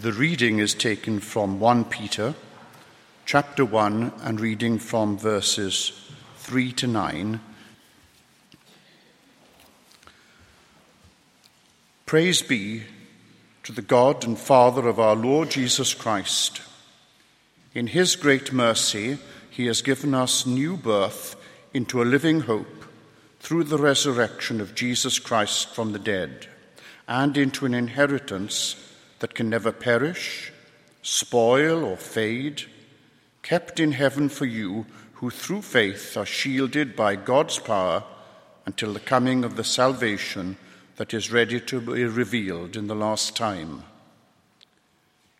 The reading is taken from 1 Peter chapter 1 and reading from verses 3 to 9. Praise be to the God and Father of our Lord Jesus Christ. In his great mercy, he has given us new birth into a living hope through the resurrection of Jesus Christ from the dead, and into an inheritance that can never perish, spoil, or fade, kept in heaven for you who through faith are shielded by God's power until the coming of the salvation that is ready to be revealed in the last time.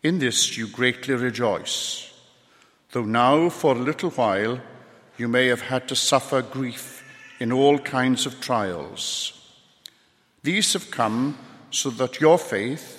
In this you greatly rejoice, though now for a little while you may have had to suffer grief in all kinds of trials. These have come so that your faith,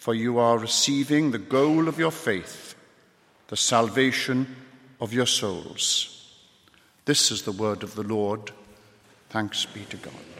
for you are receiving the goal of your faith, the salvation of your souls. This is the word of the Lord. Thanks be to God.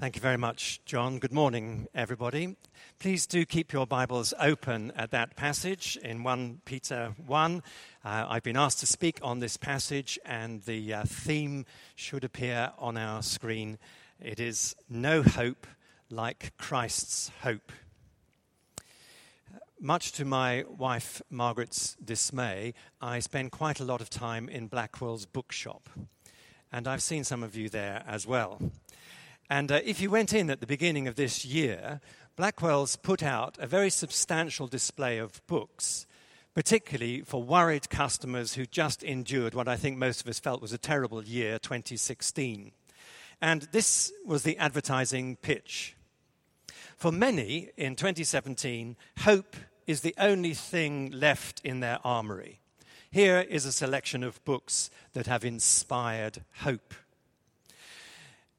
Thank you very much, John. Good morning, everybody. Please do keep your Bibles open at that passage in 1 Peter 1. Uh, I've been asked to speak on this passage, and the uh, theme should appear on our screen. It is No Hope Like Christ's Hope. Much to my wife Margaret's dismay, I spend quite a lot of time in Blackwell's bookshop, and I've seen some of you there as well. And uh, if you went in at the beginning of this year, Blackwell's put out a very substantial display of books, particularly for worried customers who just endured what I think most of us felt was a terrible year, 2016. And this was the advertising pitch. For many in 2017, hope is the only thing left in their armory. Here is a selection of books that have inspired hope.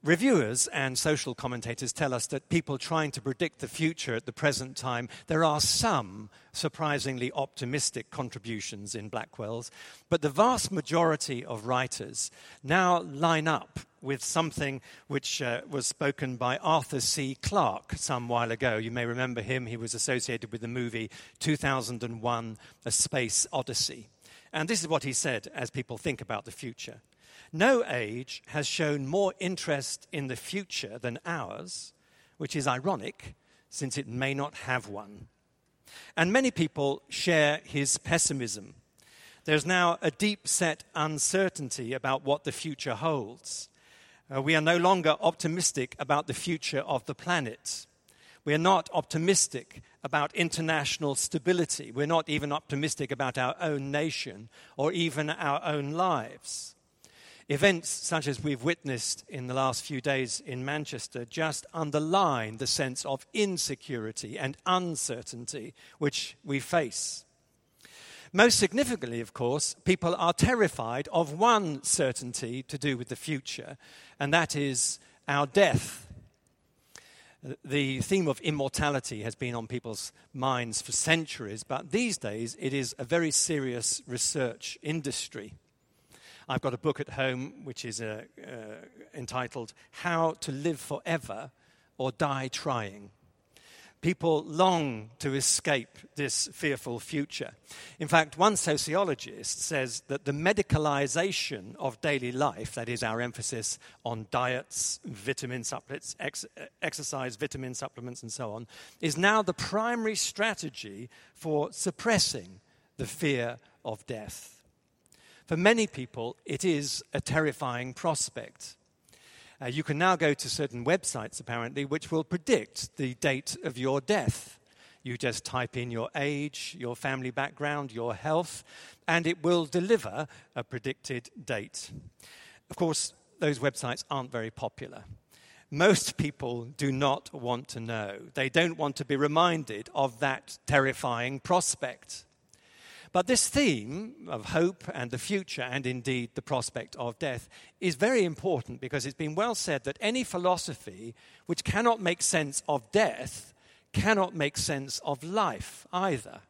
Reviewers and social commentators tell us that people trying to predict the future at the present time, there are some surprisingly optimistic contributions in Blackwell's, but the vast majority of writers now line up with something which uh, was spoken by Arthur C. Clarke some while ago. You may remember him, he was associated with the movie 2001 A Space Odyssey. And this is what he said as people think about the future. No age has shown more interest in the future than ours, which is ironic since it may not have one. And many people share his pessimism. There's now a deep set uncertainty about what the future holds. Uh, we are no longer optimistic about the future of the planet. We are not optimistic about international stability. We're not even optimistic about our own nation or even our own lives. Events such as we've witnessed in the last few days in Manchester just underline the sense of insecurity and uncertainty which we face. Most significantly, of course, people are terrified of one certainty to do with the future, and that is our death. The theme of immortality has been on people's minds for centuries, but these days it is a very serious research industry. I've got a book at home which is uh, uh, entitled How to Live Forever or Die Trying. People long to escape this fearful future. In fact, one sociologist says that the medicalization of daily life, that is, our emphasis on diets, vitamin supplements, ex- exercise, vitamin supplements, and so on, is now the primary strategy for suppressing the fear of death. For many people, it is a terrifying prospect. Uh, you can now go to certain websites, apparently, which will predict the date of your death. You just type in your age, your family background, your health, and it will deliver a predicted date. Of course, those websites aren't very popular. Most people do not want to know. They don't want to be reminded of that terrifying prospect. But this theme of hope and the future, and indeed the prospect of death, is very important because it's been well said that any philosophy which cannot make sense of death cannot make sense of life either.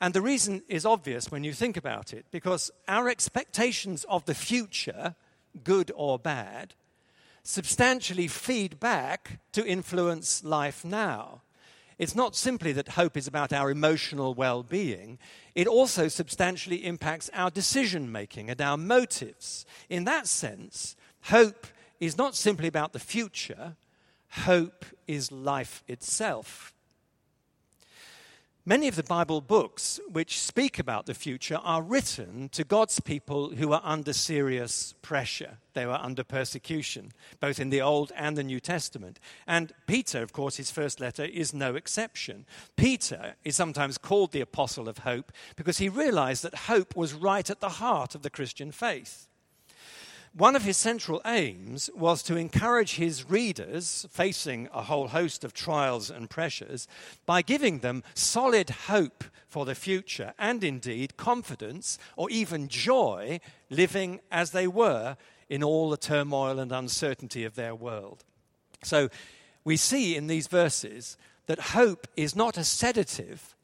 And the reason is obvious when you think about it, because our expectations of the future, good or bad, substantially feed back to influence life now. It's not simply that hope is about our emotional well being, it also substantially impacts our decision making and our motives. In that sense, hope is not simply about the future, hope is life itself. Many of the Bible books which speak about the future are written to God's people who are under serious pressure. They were under persecution, both in the Old and the New Testament. And Peter, of course, his first letter is no exception. Peter is sometimes called the apostle of hope because he realized that hope was right at the heart of the Christian faith. One of his central aims was to encourage his readers, facing a whole host of trials and pressures, by giving them solid hope for the future and indeed confidence or even joy living as they were in all the turmoil and uncertainty of their world. So we see in these verses that hope is not a sedative,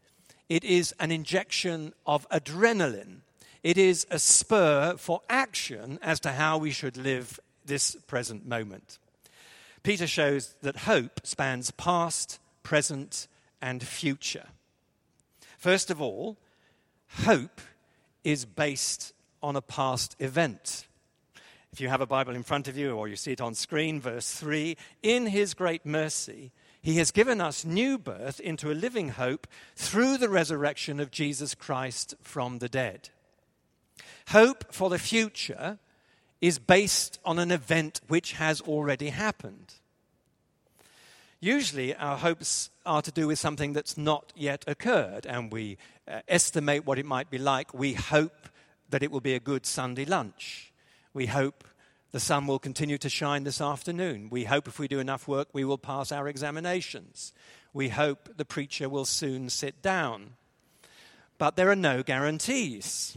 it is an injection of adrenaline it is a spur for action as to how we should live this present moment. Peter shows that hope spans past, present, and future. First of all, hope is based on a past event. If you have a Bible in front of you or you see it on screen, verse 3 In his great mercy, he has given us new birth into a living hope through the resurrection of Jesus Christ from the dead. Hope for the future is based on an event which has already happened. Usually, our hopes are to do with something that's not yet occurred, and we uh, estimate what it might be like. We hope that it will be a good Sunday lunch. We hope the sun will continue to shine this afternoon. We hope if we do enough work, we will pass our examinations. We hope the preacher will soon sit down. But there are no guarantees.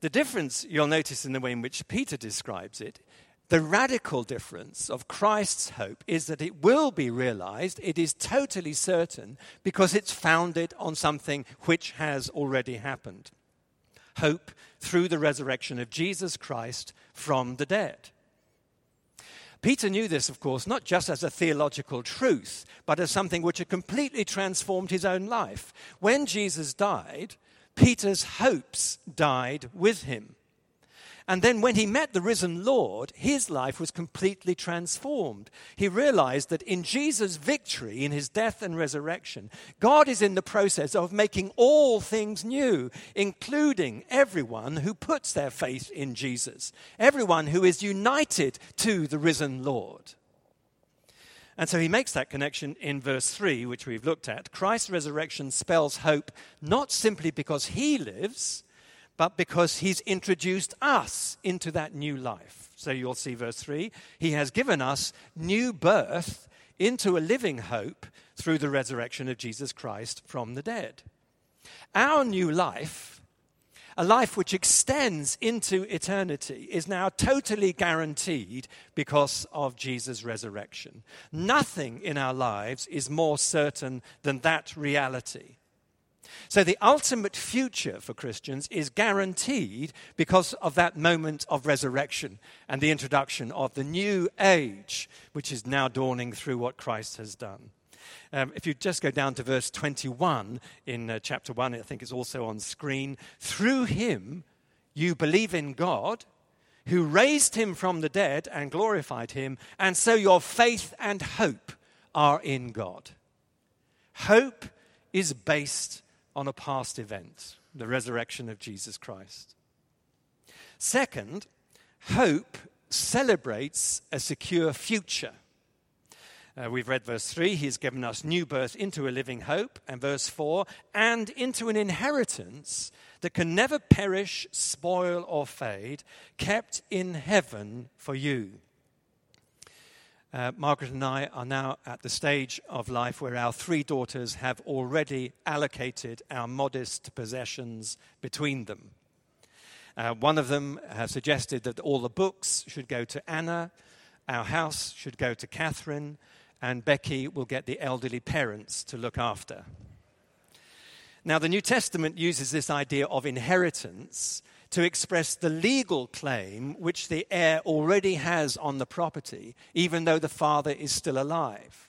The difference you'll notice in the way in which Peter describes it, the radical difference of Christ's hope is that it will be realized, it is totally certain, because it's founded on something which has already happened. Hope through the resurrection of Jesus Christ from the dead. Peter knew this, of course, not just as a theological truth, but as something which had completely transformed his own life. When Jesus died, Peter's hopes died with him. And then when he met the risen Lord, his life was completely transformed. He realized that in Jesus' victory, in his death and resurrection, God is in the process of making all things new, including everyone who puts their faith in Jesus, everyone who is united to the risen Lord. And so he makes that connection in verse 3, which we've looked at. Christ's resurrection spells hope not simply because he lives, but because he's introduced us into that new life. So you'll see verse 3 He has given us new birth into a living hope through the resurrection of Jesus Christ from the dead. Our new life a life which extends into eternity, is now totally guaranteed because of Jesus' resurrection. Nothing in our lives is more certain than that reality. So, the ultimate future for Christians is guaranteed because of that moment of resurrection and the introduction of the new age, which is now dawning through what Christ has done. Um, if you just go down to verse 21 in uh, chapter 1, I think it's also on screen. Through him, you believe in God, who raised him from the dead and glorified him, and so your faith and hope are in God. Hope is based on a past event, the resurrection of Jesus Christ. Second, hope celebrates a secure future. Uh, we've read verse 3, He's given us new birth into a living hope, and verse 4, and into an inheritance that can never perish, spoil, or fade, kept in heaven for you. Uh, Margaret and I are now at the stage of life where our three daughters have already allocated our modest possessions between them. Uh, one of them has suggested that all the books should go to Anna, our house should go to Catherine, and Becky will get the elderly parents to look after. Now, the New Testament uses this idea of inheritance to express the legal claim which the heir already has on the property, even though the father is still alive.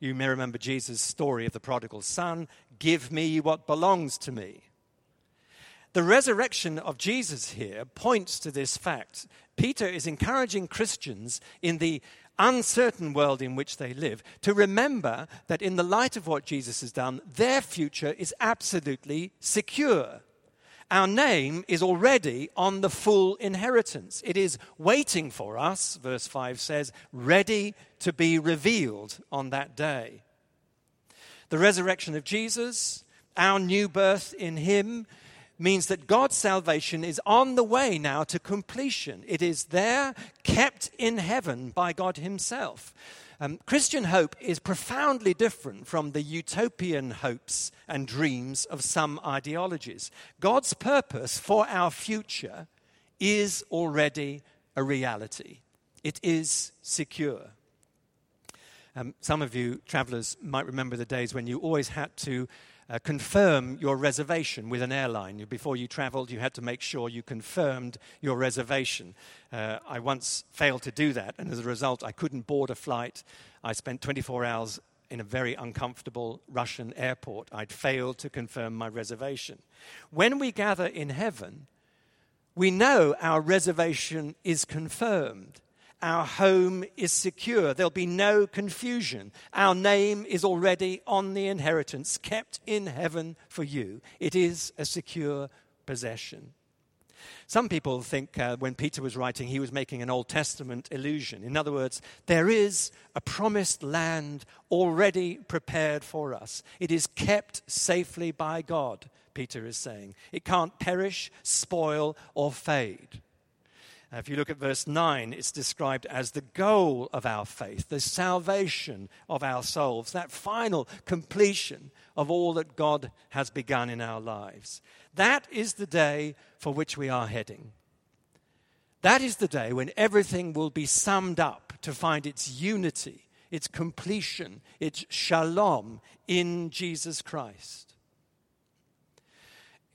You may remember Jesus' story of the prodigal son give me what belongs to me. The resurrection of Jesus here points to this fact. Peter is encouraging Christians in the uncertain world in which they live to remember that in the light of what Jesus has done, their future is absolutely secure. Our name is already on the full inheritance. It is waiting for us, verse 5 says, ready to be revealed on that day. The resurrection of Jesus, our new birth in Him, means that God's salvation is on the way now to completion. It is there, kept in heaven by God Himself. Um, Christian hope is profoundly different from the utopian hopes and dreams of some ideologies. God's purpose for our future is already a reality, it is secure. Um, some of you travelers might remember the days when you always had to uh, confirm your reservation with an airline. Before you traveled, you had to make sure you confirmed your reservation. Uh, I once failed to do that, and as a result, I couldn't board a flight. I spent 24 hours in a very uncomfortable Russian airport. I'd failed to confirm my reservation. When we gather in heaven, we know our reservation is confirmed. Our home is secure. There'll be no confusion. Our name is already on the inheritance kept in heaven for you. It is a secure possession. Some people think uh, when Peter was writing, he was making an Old Testament illusion. In other words, there is a promised land already prepared for us. It is kept safely by God, Peter is saying. It can't perish, spoil, or fade. If you look at verse 9, it's described as the goal of our faith, the salvation of our souls, that final completion of all that God has begun in our lives. That is the day for which we are heading. That is the day when everything will be summed up to find its unity, its completion, its shalom in Jesus Christ.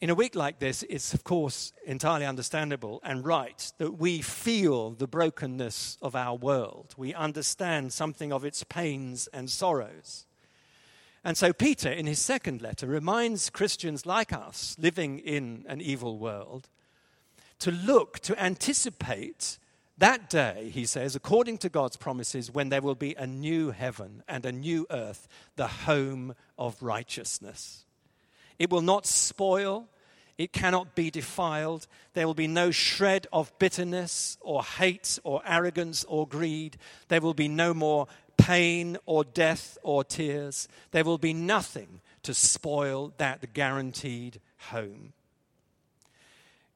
In a week like this, it's of course entirely understandable and right that we feel the brokenness of our world. We understand something of its pains and sorrows. And so, Peter, in his second letter, reminds Christians like us living in an evil world to look, to anticipate that day, he says, according to God's promises, when there will be a new heaven and a new earth, the home of righteousness. It will not spoil. It cannot be defiled. There will be no shred of bitterness or hate or arrogance or greed. There will be no more pain or death or tears. There will be nothing to spoil that guaranteed home.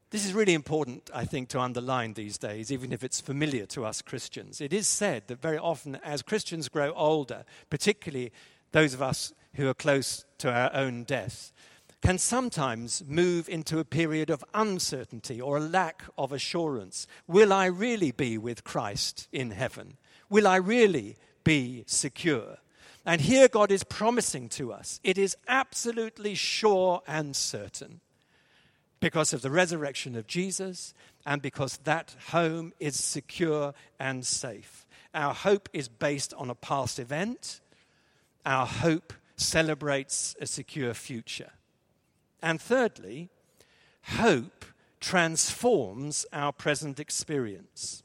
This is really important, I think, to underline these days, even if it's familiar to us Christians. It is said that very often, as Christians grow older, particularly those of us who are close to our own death, can sometimes move into a period of uncertainty or a lack of assurance. Will I really be with Christ in heaven? Will I really be secure? And here God is promising to us it is absolutely sure and certain because of the resurrection of Jesus and because that home is secure and safe. Our hope is based on a past event, our hope celebrates a secure future. And thirdly, hope transforms our present experience.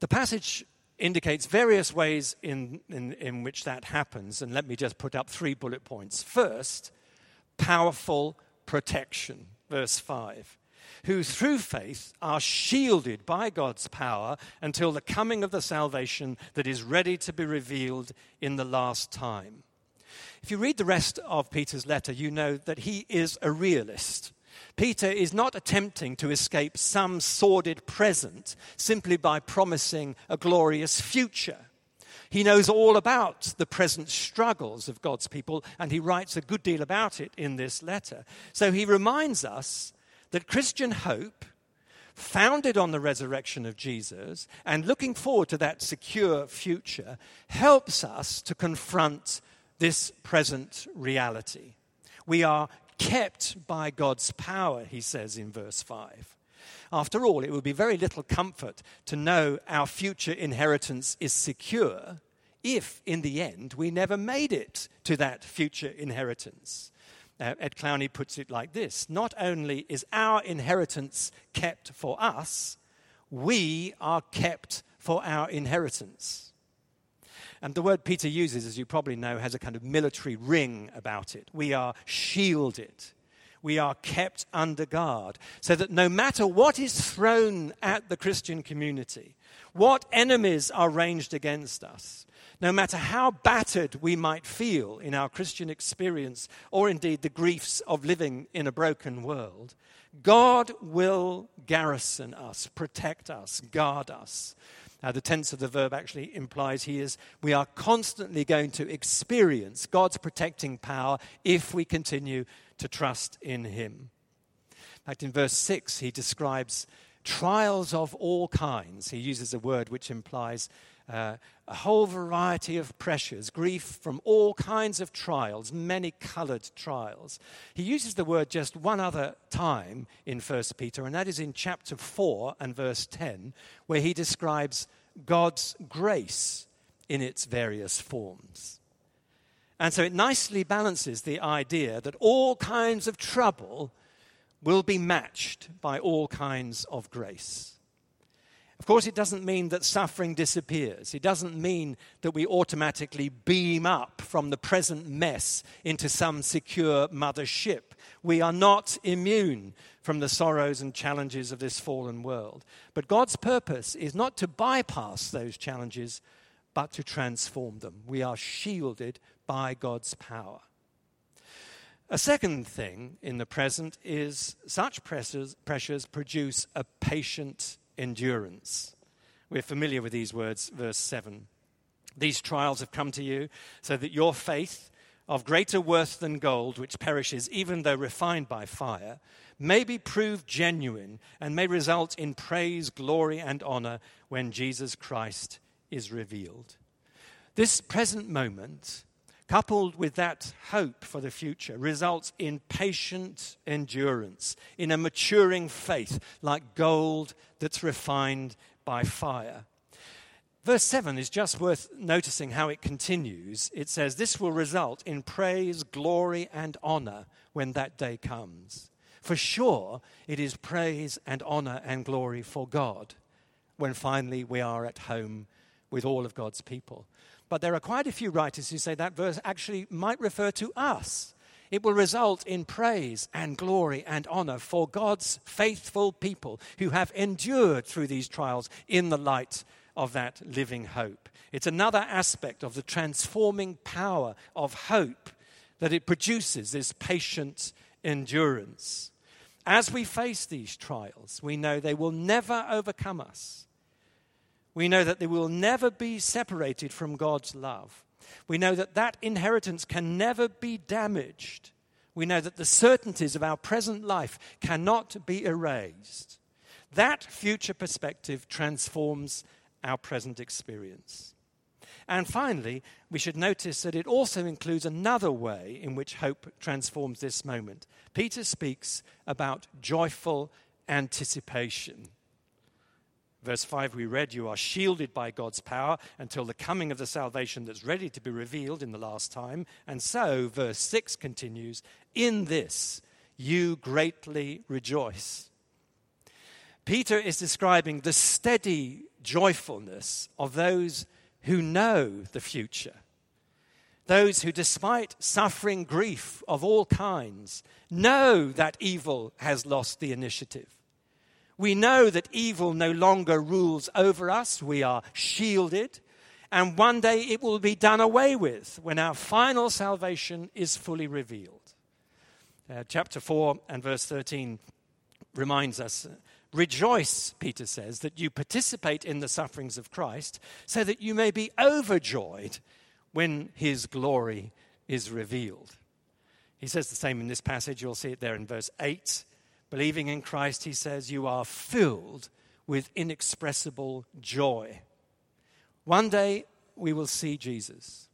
The passage indicates various ways in, in, in, which that happens, and let me just put up three bullet points. First, powerful protection, verse 5. who through faith are shielded by God's power until the coming of the salvation that is ready to be revealed in the last time. If you read the rest of Peter's letter, you know that he is a realist. Peter is not attempting to escape some sordid present simply by promising a glorious future. He knows all about the present struggles of God's people, and he writes a good deal about it in this letter. So he reminds us that Christian hope, founded on the resurrection of Jesus and looking forward to that secure future, helps us to confront this present reality. We are kept by God's power, he says in verse 5. After all, it would be very little comfort to know our future inheritance is secure if, in the end, we never made it to that future inheritance. Uh, Ed Clowney puts it like this Not only is our inheritance kept for us, we are kept for our inheritance. And the word Peter uses, as you probably know, has a kind of military ring about it. We are shielded. We are kept under guard so that no matter what is thrown at the Christian community, what enemies are ranged against us, no matter how battered we might feel in our Christian experience, or indeed the griefs of living in a broken world, God will garrison us, protect us, guard us. Uh, the tense of the verb actually implies he is, we are constantly going to experience God's protecting power if we continue to trust in him. In fact, in verse 6, he describes trials of all kinds. He uses a word which implies uh, a whole variety of pressures, grief from all kinds of trials, many colored trials. He uses the word just one other time in 1 Peter, and that is in chapter 4 and verse 10, where he describes God's grace in its various forms. And so it nicely balances the idea that all kinds of trouble will be matched by all kinds of grace. Of course, it doesn't mean that suffering disappears. It doesn't mean that we automatically beam up from the present mess into some secure mother ship. We are not immune from the sorrows and challenges of this fallen world. But God's purpose is not to bypass those challenges, but to transform them. We are shielded by God's power. A second thing in the present is such pressures, pressures produce a patient endurance. We're familiar with these words, verse 7. These trials have come to you so that your faith, of greater worth than gold, which perishes even though refined by fire, may be proved genuine and may result in praise, glory, and honor when Jesus Christ is revealed. This present moment coupled with that hope for the future, results in patient endurance, in a maturing faith like gold that's refined by fire. Verse 7 is just worth noticing how it continues. It says, This will result in praise, glory, and honor when that day comes. For sure, it is praise and honor and glory for God when finally we are at home with all of God's people. But there are quite a few writers who say that verse actually might refer to us. It will result in praise and glory and honor for God's faithful people who have endured through these trials in the light of that living hope. It's another aspect of the transforming power of hope that it produces this patient endurance. As we face these trials, we know they will never overcome us we know that they will never be separated from God's love. We know that that inheritance can never be damaged. We know that the certainties of our present life cannot be erased. That future perspective transforms our present experience. And finally, we should notice that it also includes another way in which hope transforms this moment. Peter speaks about joyful anticipation. Verse 5, we read, You are shielded by God's power until the coming of the salvation that's ready to be revealed in the last time. And so, verse 6 continues, In this you greatly rejoice. Peter is describing the steady joyfulness of those who know the future. Those who, despite suffering grief of all kinds, know that evil has lost the initiative. We know that evil no longer rules over us. We are shielded. And one day it will be done away with when our final salvation is fully revealed. Uh, chapter 4 and verse 13 reminds us Rejoice, Peter says, that you participate in the sufferings of Christ, so that you may be overjoyed when his glory is revealed. He says the same in this passage. You'll see it there in verse 8. Believing in Christ, he says, you are filled with inexpressible joy. One day we will see Jesus.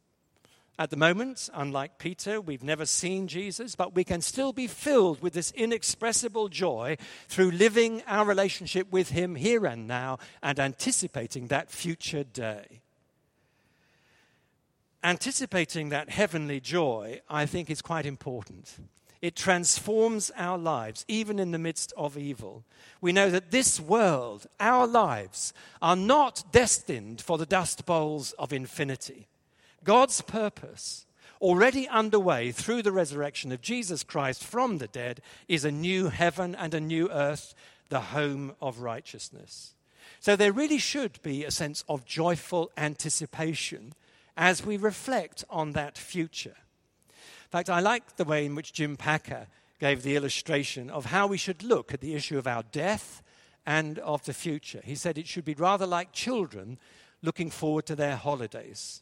At the moment, unlike Peter, we've never seen Jesus, but we can still be filled with this inexpressible joy through living our relationship with Him here and now and anticipating that future day. Anticipating that heavenly joy, I think, is quite important. It transforms our lives, even in the midst of evil. We know that this world, our lives, are not destined for the dust bowls of infinity. God's purpose, already underway through the resurrection of Jesus Christ from the dead, is a new heaven and a new earth, the home of righteousness. So there really should be a sense of joyful anticipation as we reflect on that future. In fact, I like the way in which Jim Packer gave the illustration of how we should look at the issue of our death and of the future. He said it should be rather like children looking forward to their holidays.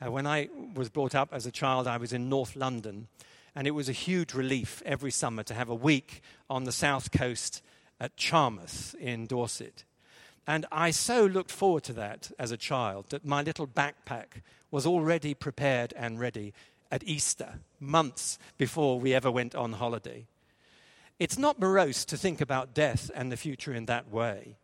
Uh, when I was brought up as a child, I was in North London, and it was a huge relief every summer to have a week on the south coast at Charmouth in Dorset. And I so looked forward to that as a child that my little backpack was already prepared and ready at Easter, months before we ever went on holiday. It's not morose to think about death and the future in that way.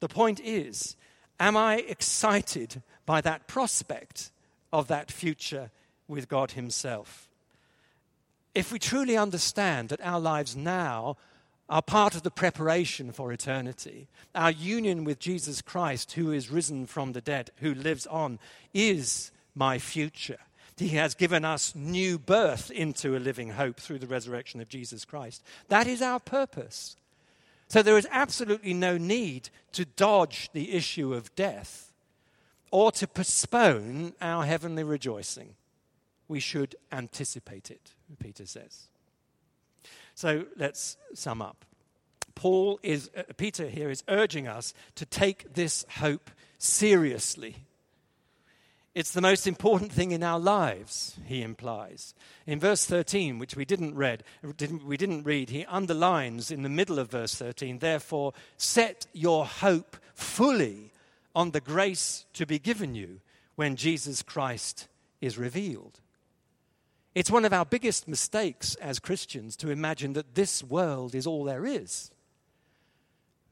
The point is, am I excited by that prospect of that future with God Himself? If we truly understand that our lives now are part of the preparation for eternity, our union with Jesus Christ, who is risen from the dead, who lives on, is my future he has given us new birth into a living hope through the resurrection of Jesus Christ. That is our purpose. So there is absolutely no need to dodge the issue of death or to postpone our heavenly rejoicing. We should anticipate it, Peter says. So let's sum up. Paul is, uh, Peter here is urging us to take this hope seriously it's the most important thing in our lives, he implies. In verse 13, which we didn't read, didn't, we didn't read, he underlines in the middle of verse 13, therefore set your hope fully on the grace to be given you when Jesus Christ is revealed. It's one of our biggest mistakes as Christians to imagine that this world is all there is.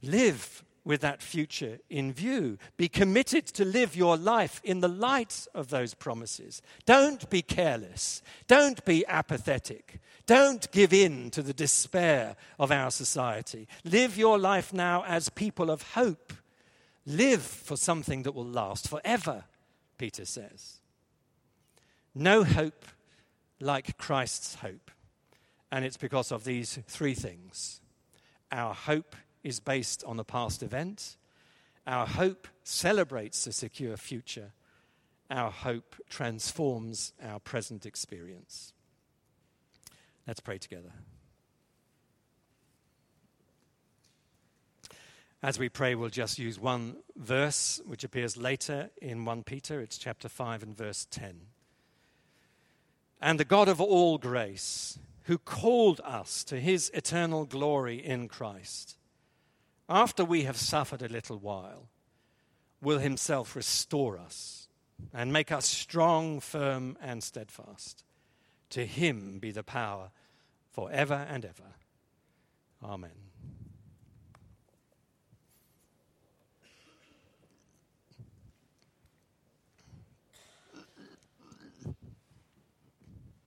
Live with that future in view. Be committed to live your life in the light of those promises. Don't be careless. Don't be apathetic. Don't give in to the despair of our society. Live your life now as people of hope. Live for something that will last forever, Peter says. No hope like Christ's hope. And it's because of these three things our hope is based on a past event. Our hope celebrates a secure future. Our hope transforms our present experience. Let's pray together. As we pray, we'll just use one verse which appears later in 1 Peter. It's chapter 5 and verse 10. And the God of all grace, who called us to his eternal glory in Christ, after we have suffered a little while, will himself restore us and make us strong, firm, and steadfast. To him be the power forever and ever. Amen.